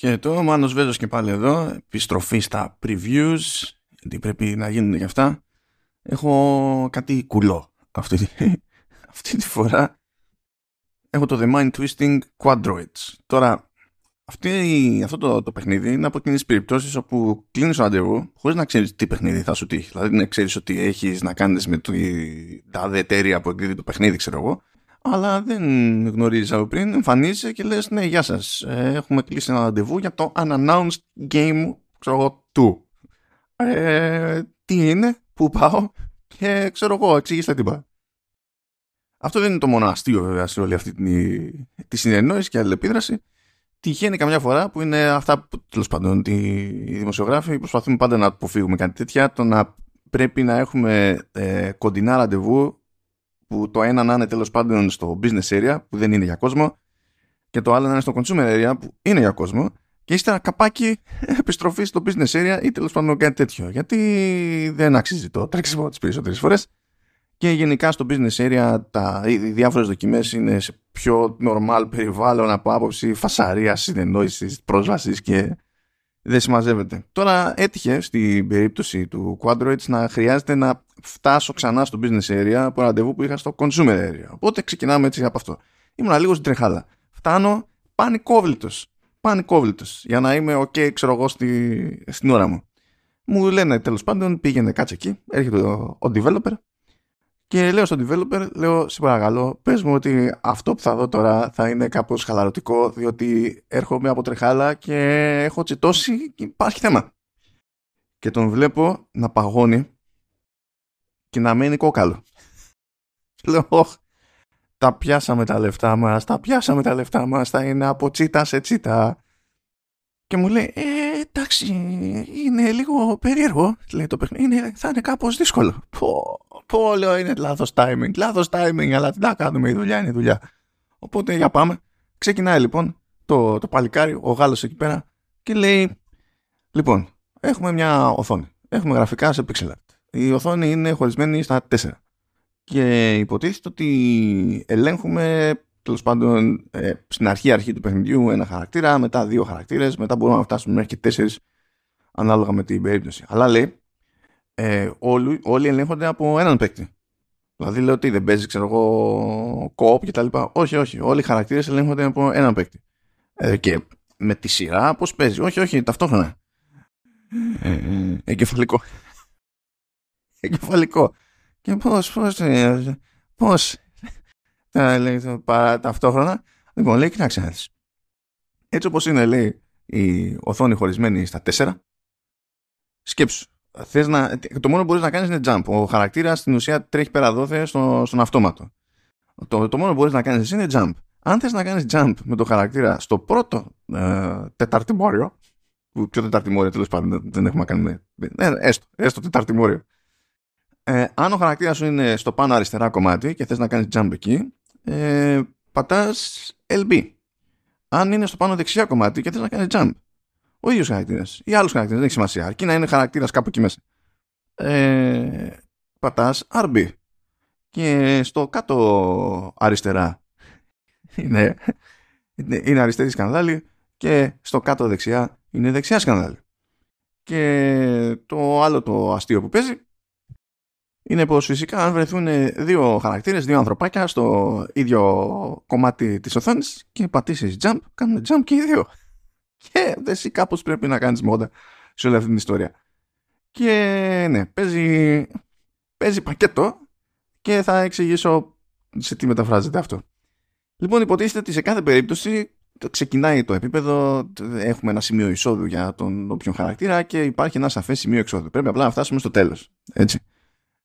Χαιρετώ, Μάνος Βέζος και πάλι εδώ, επιστροφή στα previews, γιατί πρέπει να γίνουν και αυτά. Έχω κάτι κουλό αυτή, αυτή τη φορά. Έχω το The Mind Twisting Quadroids. Τώρα, αυτή, αυτό το, το παιχνίδι είναι από εκείνες τις περιπτώσεις όπου κλείνεις το ραντεβού χωρίς να ξέρεις τι παιχνίδι θα σου τύχει. Δηλαδή, να ξέρεις ότι έχεις να κάνεις με την τάδε εταιρεία που εκδίδει το παιχνίδι, ξέρω εγώ, αλλά δεν γνωρίζει από πριν, εμφανίζεσαι και λες ναι γεια σας, ε, έχουμε κλείσει ένα ραντεβού για το unannounced game ξέρω εγώ, του. Ε, τι είναι, πού πάω και ξέρω εγώ, εξήγησα τι πάει. Αυτό δεν είναι το μόνο αστείο βέβαια σε όλη αυτή τη, τη συνεννόηση και αλληλεπίδραση. Τυχαίνει καμιά φορά που είναι αυτά που τέλος πάντων οι δημοσιογράφοι προσπαθούμε πάντα να αποφύγουμε κάτι τέτοια. Το να πρέπει να έχουμε ε, κοντινά ραντεβού που το ένα να είναι τέλος πάντων στο business area που δεν είναι για κόσμο και το άλλο να είναι στο consumer area που είναι για κόσμο και ύστερα καπάκι επιστροφή στο business area ή τέλος πάντων κάτι τέτοιο. Γιατί δεν αξίζει το τρέξιμο τις περισσότερες φορές. Και γενικά στο business area τα, οι διάφορες δοκιμές είναι σε πιο normal περιβάλλον από άποψη φασαρίας, συνεννόησης, πρόσβασης και δεν συμμαζεύεται. Τώρα έτυχε στην περίπτωση του Quadroids να χρειάζεται να φτάσω ξανά στο business area από ραντεβού που είχα στο consumer area. Οπότε ξεκινάμε έτσι από αυτό. Ήμουν λίγο στην τρεχάλα. Φτάνω πανικόβλητος. Πανικόβλητος. Για να είμαι ok, ξέρω εγώ, στη, στην ώρα μου. Μου λένε τέλος πάντων πήγαινε κάτσε εκεί. Έρχεται ο, ο developer και λέω στον developer, λέω, σε παρακαλώ, πες μου ότι αυτό που θα δω τώρα θα είναι κάπως χαλαρωτικό, διότι έρχομαι από τρεχάλα και έχω τσιτώσει και υπάρχει θέμα. Και τον βλέπω να παγώνει και να μένει κόκαλο. Λέω, τα πιάσαμε τα λεφτά μας, τα πιάσαμε τα λεφτά μας, θα είναι από τσίτα σε τσίτα. Και μου λέει, ε, εντάξει, είναι λίγο περίεργο, λέει το παιχνίδι, είναι, θα είναι κάπως δύσκολο. Πω, πω, λέω, είναι λάθος timing, λάθος timing, αλλά τι να κάνουμε, η δουλειά είναι η δουλειά. Οπότε, για πάμε. Ξεκινάει λοιπόν το, το παλικάρι, ο Γάλλος εκεί πέρα και λέει, λοιπόν, έχουμε μια οθόνη, έχουμε γραφικά σε pixel art. Η οθόνη είναι χωρισμένη στα 4. Και υποτίθεται ότι ελέγχουμε τέλος πάντων ε, στην αρχή αρχή του παιχνιδιού ένα χαρακτήρα, μετά δύο χαρακτήρες, μετά μπορούμε να φτάσουμε μέχρι και τέσσερις ανάλογα με την περίπτωση. Αλλά λέει, ε, όλοι, όλοι ελέγχονται από έναν παίκτη. Δηλαδή λέω ότι δεν παίζει, ξέρω εγώ, κόπ και τα λοιπά. Όχι, όχι. Όλοι οι χαρακτήρες ελέγχονται από έναν παίκτη. Ε, και με τη σειρά πώς παίζει; Όχι, όχι, ταυτόχρονα. Ε, ε, εγκεφαλικό. εγκεφαλικό. Και πώς, πώς, ε, πώς, λέει, παρά, ταυτόχρονα. Λοιπόν, λέει, κοιτάξτε να Έτσι όπως είναι, λέει, η οθόνη χωρισμένη στα 4, σκέψου. Θες να, το μόνο που μπορείς να κάνεις είναι jump. Ο χαρακτήρας στην ουσία τρέχει πέρα δόθε στο, στον αυτόματο. Το, το μόνο που μπορείς να κάνεις είναι jump. Αν θες να κάνεις jump με το χαρακτήρα στο πρώτο ε, τεταρτημόριο, που πιο τεταρτημόριο τέλος πάντων δεν έχουμε να κάνουμε, ε, έστω, έστω τεταρτημόριο, ε, αν ο χαρακτήρας σου είναι στο πάνω αριστερά κομμάτι και θες να κάνεις jump εκεί, ε, πατάς LB. Αν είναι στο πάνω δεξιά κομμάτι και θες να κάνεις jump. Ο ίδιος χαρακτήρας ή άλλος χαρακτήρας, δεν έχει σημασία. Αρκεί να είναι χαρακτήρας κάπου εκεί μέσα. Ε, πατάς RB. Και στο κάτω αριστερά είναι, είναι αριστερή σκανδάλη και στο κάτω δεξιά είναι δεξιά σκανδάλη. Και το άλλο το αστείο που παίζει είναι πως φυσικά αν βρεθούν δύο χαρακτήρες, δύο ανθρωπάκια στο ίδιο κομμάτι της οθόνης και πατήσεις jump, κάνουν jump και οι δύο. Και εσύ κάπως πρέπει να κάνεις μόντα σε όλη αυτή την ιστορία. Και ναι, παίζει, παίζει πακέτο και θα εξηγήσω σε τι μεταφράζεται αυτό. Λοιπόν, υποτίθεται ότι σε κάθε περίπτωση ξεκινάει το επίπεδο, έχουμε ένα σημείο εισόδου για τον όποιον χαρακτήρα και υπάρχει ένα σαφές σημείο εξόδου. Πρέπει απλά να φτάσουμε στο τέλος. Έτσι.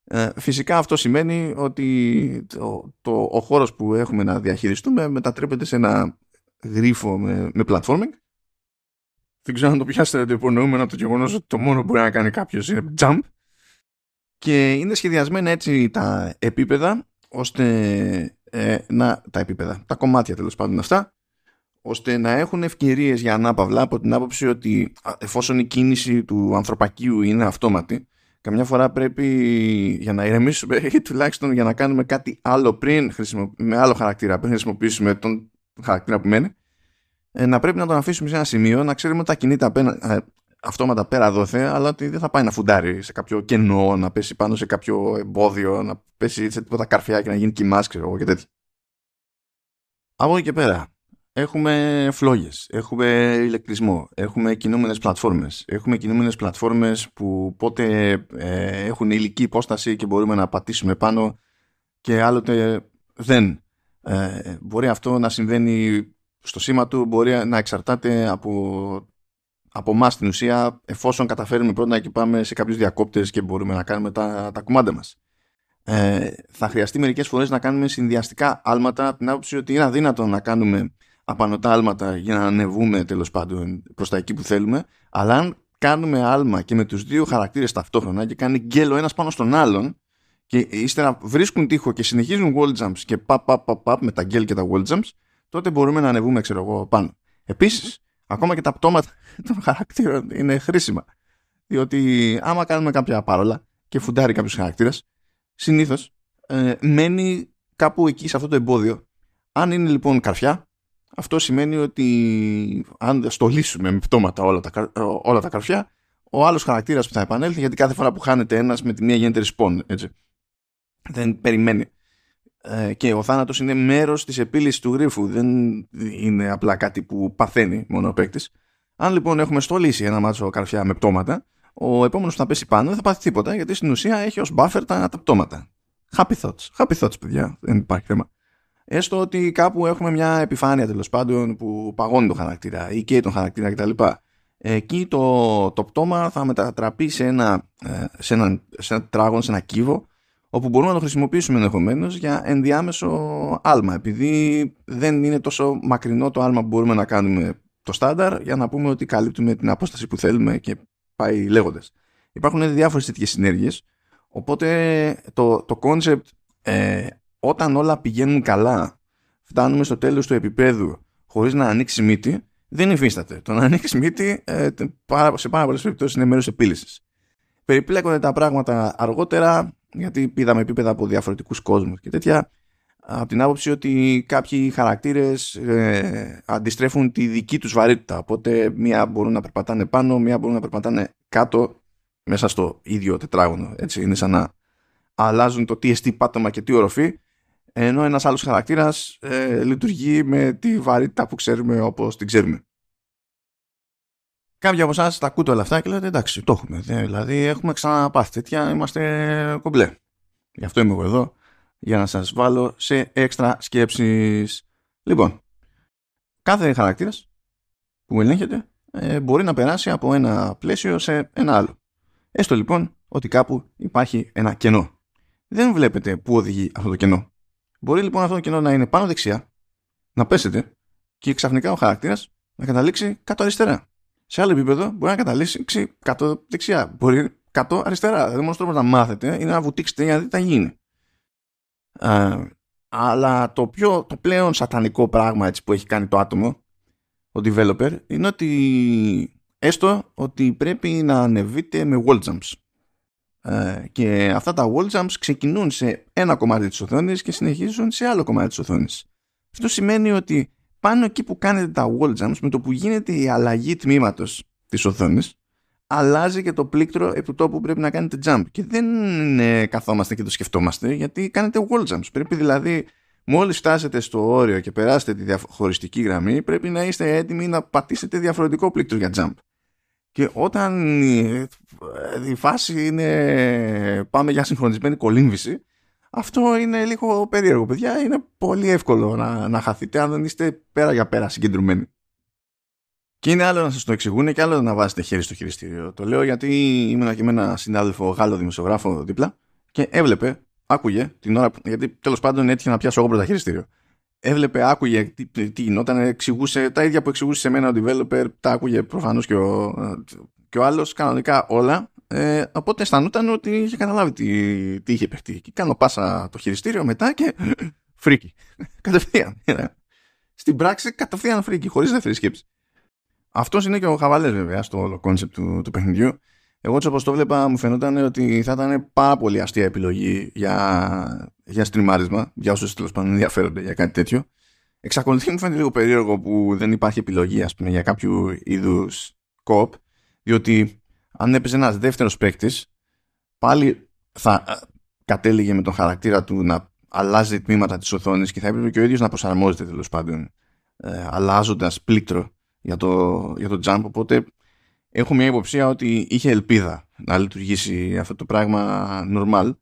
Ε, φυσικά αυτό σημαίνει ότι το, το, ο χώρος που έχουμε να διαχειριστούμε μετατρέπεται σε ένα γρίφο με, με platforming. Δεν ξέρω αν το πιάσετε το υπονοούμενο από το γεγονός ότι το μόνο που μπορεί να κάνει κάποιος είναι jump. Και είναι σχεδιασμένα έτσι τα επίπεδα ώστε ε, να, τα επίπεδα, τα κομμάτια τέλος πάντων αυτά, ώστε να έχουν ευκαιρίες για ανάπαυλα από την άποψη ότι εφόσον η κίνηση του ανθρωπακίου είναι αυτόματη, καμιά φορά πρέπει για να ηρεμήσουμε ή τουλάχιστον για να κάνουμε κάτι άλλο πριν με άλλο χαρακτήρα πριν χρησιμοποιήσουμε τον χαρακτήρα που μένει ε, να πρέπει να τον αφήσουμε σε ένα σημείο, να ξέρουμε ότι θα κινείται απένα, αυτόματα πέρα δόθε, αλλά ότι δεν θα πάει να φουντάρει σε κάποιο κενό, να πέσει πάνω σε κάποιο εμπόδιο, να πέσει σε τίποτα καρφιά και να γίνει κοιμάς, ξέρω εγώ και τέτοια. Από εκεί και πέρα, έχουμε φλόγες, έχουμε ηλεκτρισμό, έχουμε κινούμενες πλατφόρμες. Έχουμε κινούμενες πλατφόρμες που πότε ε, έχουν υλική υπόσταση και μπορούμε να πατήσουμε πάνω και άλλοτε δεν. Ε, μπορεί αυτό να συμβαίνει στο σήμα του, μπορεί να εξαρτάται από, από εμάς στην ουσία εφόσον καταφέρουμε πρώτα και πάμε σε κάποιους διακόπτες και μπορούμε να κάνουμε τα, τα κουμάντα μας. Ε, θα χρειαστεί μερικές φορές να κάνουμε συνδυαστικά άλματα από την άποψη ότι είναι αδύνατο να κάνουμε απανοτά άλματα για να ανεβούμε τέλος πάντων προς τα εκεί που θέλουμε αλλά αν κάνουμε άλμα και με τους δύο χαρακτήρες ταυτόχρονα και κάνει γκέλο ένας πάνω στον άλλον και ύστερα βρίσκουν τείχο και συνεχίζουν wall jumps και παπ παπ παπ, παπ με τα γκέλ και τα wall jumps τότε μπορούμε να ανεβούμε ξέρω εγώ πάνω. Επίσης ακόμα και τα πτώματα των χαρακτήρων είναι χρήσιμα διότι άμα κάνουμε κάποια παρόλα και φουντάρει κάποιος χαρακτήρας, συνήθως ε, μένει κάπου εκεί σε αυτό το εμπόδιο. Αν είναι λοιπόν καρφιά, αυτό σημαίνει ότι αν στολίσουμε με πτώματα όλα τα, όλα τα καρφιά, ο άλλος χαρακτήρας που θα επανέλθει, γιατί κάθε φορά που χάνεται ένας με τη μία γίνεται respawn, έτσι. Δεν περιμένει. Ε, και ο θάνατος είναι μέρος της επίλυσης του γρίφου. Δεν είναι απλά κάτι που παθαίνει μόνο ο παίκτης. Αν λοιπόν έχουμε στολίσει ένα μάτσο καρφιά με πτώματα, ο επόμενος που θα πέσει πάνω δεν θα πάθει τίποτα, γιατί στην ουσία έχει ως buffer τα, τα πτώματα. Happy thoughts. Happy thoughts, παιδιά. Δεν υπάρχει θέμα. Έστω ότι κάπου έχουμε μια επιφάνεια τέλος πάντων που παγώνει τον χαρακτήρα ή και τον χαρακτήρα κτλ. Εκεί το, το πτώμα θα μετατραπεί σε ένα, ε, σε ένα, σε ένα τράγον, σε ένα κύβο, όπου μπορούμε να το χρησιμοποιήσουμε ενδεχομένως για ενδιάμεσο άλμα. Επειδή δεν είναι τόσο μακρινό το άλμα που μπορούμε να κάνουμε το στάνταρ, για να πούμε ότι καλύπτουμε την απόσταση που θέλουμε και πάει λέγοντας. Υπάρχουν διάφορες τέτοιες συνέργειες. Οπότε το, το concept ε, όταν όλα πηγαίνουν καλά, φτάνουμε στο τέλος του επίπεδου χωρίς να ανοίξει μύτη, δεν υφίσταται. Το να ανοίξει μύτη ε, σε πάρα πολλές περιπτώσεις είναι μέρος επίλυσης. Περιπλέκονται τα πράγματα αργότερα, γιατί πήδαμε επίπεδα από διαφορετικούς κόσμους και τέτοια, από την άποψη ότι κάποιοι χαρακτήρες ε, αντιστρέφουν τη δική τους βαρύτητα. Οπότε μία μπορούν να περπατάνε πάνω, μία μπορούν να περπατάνε κάτω μέσα στο ίδιο τετράγωνο. Έτσι είναι σαν να αλλάζουν το τι εστί πάτωμα και τι οροφή ενώ ένας άλλος χαρακτήρας ε, λειτουργεί με τη βαρύτητα που ξέρουμε όπως την ξέρουμε. Κάποιοι από εσάς τα ακούτε όλα αυτά και λέτε εντάξει το έχουμε, δηλαδή έχουμε ξαναπάθει τέτοια, είμαστε κομπλέ. Γι' αυτό είμαι εγώ εδώ, για να σας βάλω σε έξτρα σκέψεις. Λοιπόν, κάθε χαρακτήρας που ελέγχεται ε, μπορεί να περάσει από ένα πλαίσιο σε ένα άλλο. Έστω λοιπόν ότι κάπου υπάρχει ένα κενό. Δεν βλέπετε πού οδηγεί αυτό το κενό. Μπορεί λοιπόν αυτό το κενό να είναι πάνω δεξιά, να πέσετε και ξαφνικά ο χαρακτήρας να καταλήξει κάτω αριστερά. Σε άλλο επίπεδο μπορεί να καταλήξει κάτω δεξιά. Μπορεί κάτω αριστερά. Δηλαδή, μόνος τρόπος να μάθετε είναι να βουτήξετε για να δείτε τι θα γίνει. αλλά το, πιο, το πλέον σατανικό πράγμα έτσι, που έχει κάνει το άτομο, ο developer, είναι ότι έστω ότι πρέπει να ανεβείτε με wall jumps. Ε, και αυτά τα wall jumps ξεκινούν σε ένα κομμάτι της οθόνης και συνεχίζουν σε άλλο κομμάτι της οθόνης. Αυτό σημαίνει ότι πάνω εκεί που κάνετε τα wall jumps με το που γίνεται η αλλαγή τμήματος της οθόνης αλλάζει και το πλήκτρο επί του τόπου πρέπει να κάνετε jump. Και δεν είναι καθόμαστε και το σκεφτόμαστε γιατί κάνετε wall jumps. Πρέπει δηλαδή μόλις φτάσετε στο όριο και περάσετε τη διαχωριστική γραμμή πρέπει να είστε έτοιμοι να πατήσετε διαφορετικό πλήκτρο για jump. Και όταν η φάση είναι πάμε για συγχρονισμένη κολύμβηση, αυτό είναι λίγο περίεργο, παιδιά. Είναι πολύ εύκολο να, να χαθείτε αν δεν είστε πέρα για πέρα συγκεντρωμένοι. Και είναι άλλο να σας το εξηγούν και άλλο να βάζετε χέρι στο χειριστήριο. Το λέω γιατί ήμουν και με ένα συνάδελφο Γάλλο δημοσιογράφο δίπλα και έβλεπε, άκουγε την ώρα. Γιατί τέλος πάντων έτυχε να πιάσω εγώ πρώτα χειριστήριο έβλεπε, άκουγε τι, τι γινόταν, εξηγούσε τα ίδια που εξηγούσε σε μένα ο developer, τα άκουγε προφανώς και ο, και ο άλλος κανονικά όλα. Ε, οπότε αισθανόταν ότι είχε καταλάβει τι, τι είχε παιχτεί. Και κάνω πάσα το χειριστήριο μετά και φρίκη. κατευθείαν. Στην πράξη κατευθείαν φρίκη, χωρίς δεύτερη σκέψη. Αυτός είναι και ο χαβαλές βέβαια στο όλο concept του, του παιχνιδιού. Εγώ όπως το βλέπα μου φαινόταν ότι θα ήταν πάρα πολύ αστεία επιλογή για, για στριμάρισμα, για όσους τέλος πάντων ενδιαφέρονται για κάτι τέτοιο. Εξακολουθεί μου φαίνεται λίγο περίεργο που δεν υπάρχει επιλογή ας πούμε, για κάποιο είδους co-op, διότι αν έπαιζε ένας δεύτερος παίκτης, πάλι θα ε, κατέληγε με τον χαρακτήρα του να αλλάζει τμήματα της οθόνης και θα έπρεπε και ο ίδιος να προσαρμόζεται τέλος πάντων, ε, αλλάζοντας πλήκτρο για το, για το jump. Οπότε έχω μια υποψία ότι είχε ελπίδα να λειτουργήσει αυτό το πράγμα normal.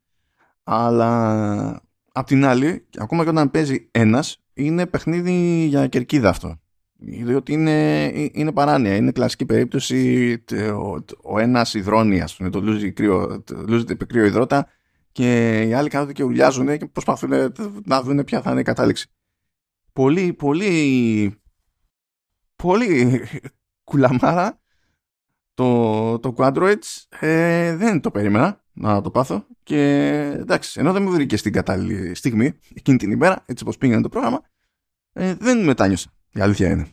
Αλλά απ' την άλλη, ακόμα και όταν παίζει ένας, είναι παιχνίδι για κερκίδα αυτό. Διότι είναι, είναι παράνοια. Είναι κλασική περίπτωση ο, ο ένας υδρώνει, ας πούμε, το λούζει κρύο, κρύο υδρότα και οι άλλοι κάθονται και ουλιάζουν και προσπαθούν να δουν ποια θα είναι η κατάληξη. Πολύ, πολύ, πολύ κουλαμάρα το, το Quadroids ε, δεν το περίμενα να το πάθω και εντάξει, ενώ δεν με βρήκε στην κατάλληλη στιγμή εκείνη την ημέρα, έτσι όπως πήγαινε το πρόγραμμα ε, δεν μετάνιωσα, η αλήθεια είναι.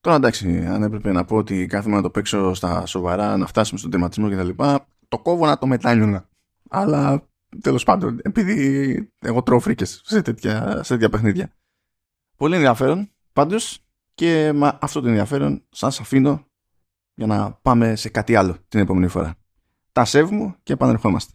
Τώρα εντάξει, αν έπρεπε να πω ότι κάθομαι να το παίξω στα σοβαρά, να φτάσουμε στον τερματισμό κτλ. Το κόβω να το μετάνιωνα. Αλλά τέλος πάντων, επειδή εγώ τρώω φρίκες σε τέτοια, σε τέτοια παιχνίδια. Πολύ ενδιαφέρον πάντως και με αυτό το ενδιαφέρον σας αφήνω για να πάμε σε κάτι άλλο την επόμενη φορά. Τα σεβ μου και επανερχόμαστε.